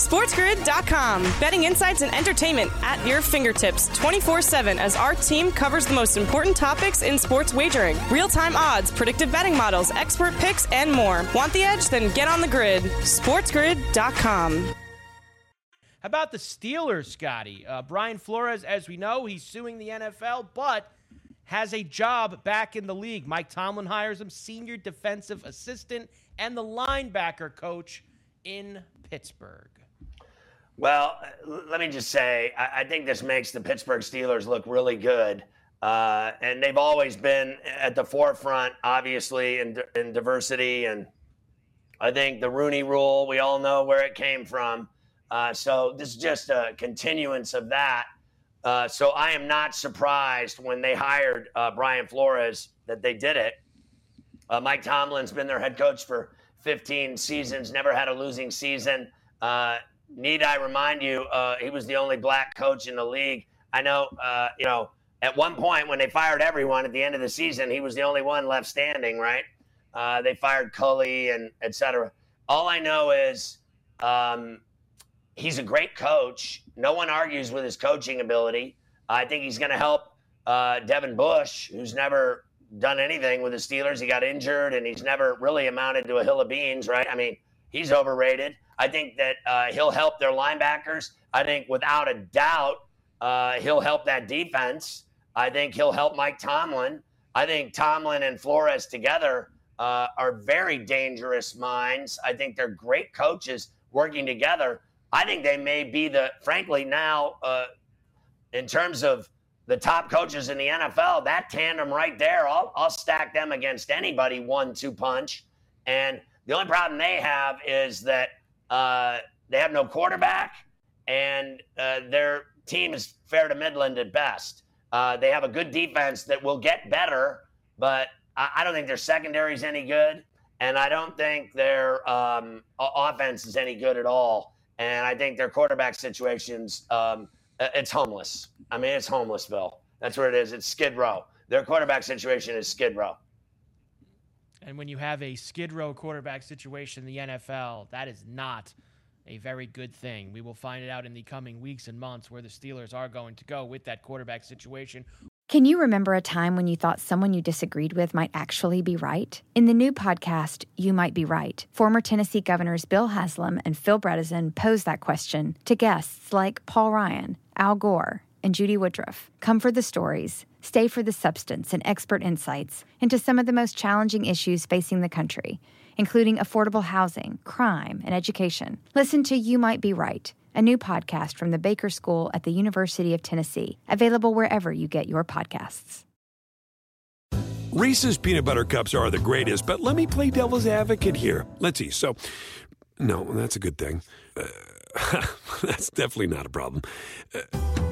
SportsGrid.com. Betting insights and entertainment at your fingertips 24 7 as our team covers the most important topics in sports wagering real time odds, predictive betting models, expert picks, and more. Want the edge? Then get on the grid. SportsGrid.com. How about the Steelers, Scotty? Uh, Brian Flores, as we know, he's suing the NFL, but has a job back in the league. Mike Tomlin hires him senior defensive assistant and the linebacker coach in Pittsburgh. Well, let me just say, I, I think this makes the Pittsburgh Steelers look really good. Uh, and they've always been at the forefront, obviously, in, in diversity. And I think the Rooney rule, we all know where it came from. Uh, so this is just a continuance of that. Uh, so I am not surprised when they hired uh, Brian Flores that they did it. Uh, Mike Tomlin's been their head coach for 15 seasons, never had a losing season. Need I remind you, uh, he was the only black coach in the league. I know, uh, you know, at one point when they fired everyone at the end of the season, he was the only one left standing, right? Uh, they fired Culley and et cetera. All I know is um, he's a great coach. No one argues with his coaching ability. I think he's going to help uh, Devin Bush, who's never done anything with the Steelers. He got injured and he's never really amounted to a hill of beans, right? I mean, he's overrated. I think that uh, he'll help their linebackers. I think without a doubt, uh, he'll help that defense. I think he'll help Mike Tomlin. I think Tomlin and Flores together uh, are very dangerous minds. I think they're great coaches working together. I think they may be the, frankly, now, uh, in terms of the top coaches in the NFL, that tandem right there, I'll, I'll stack them against anybody one two punch. And the only problem they have is that uh, they have no quarterback, and uh, their team is fair to Midland at best. Uh, they have a good defense that will get better, but I, I don't think their secondary is any good, and I don't think their um, offense is any good at all. And I think their quarterback situations, um, it's homeless. I mean, it's homeless, Bill. That's where it is. It's Skid Row. Their quarterback situation is Skid Row. And when you have a skid row quarterback situation in the NFL, that is not a very good thing. We will find it out in the coming weeks and months where the Steelers are going to go with that quarterback situation. Can you remember a time when you thought someone you disagreed with might actually be right? In the new podcast, You Might Be Right, former Tennessee governors Bill Haslam and Phil Bredesen pose that question to guests like Paul Ryan, Al Gore, and Judy Woodruff. Come for the stories, stay for the substance and expert insights into some of the most challenging issues facing the country, including affordable housing, crime, and education. Listen to You Might Be Right, a new podcast from the Baker School at the University of Tennessee, available wherever you get your podcasts. Reese's peanut butter cups are the greatest, but let me play devil's advocate here. Let's see. So, no, that's a good thing. Uh, that's definitely not a problem. Uh,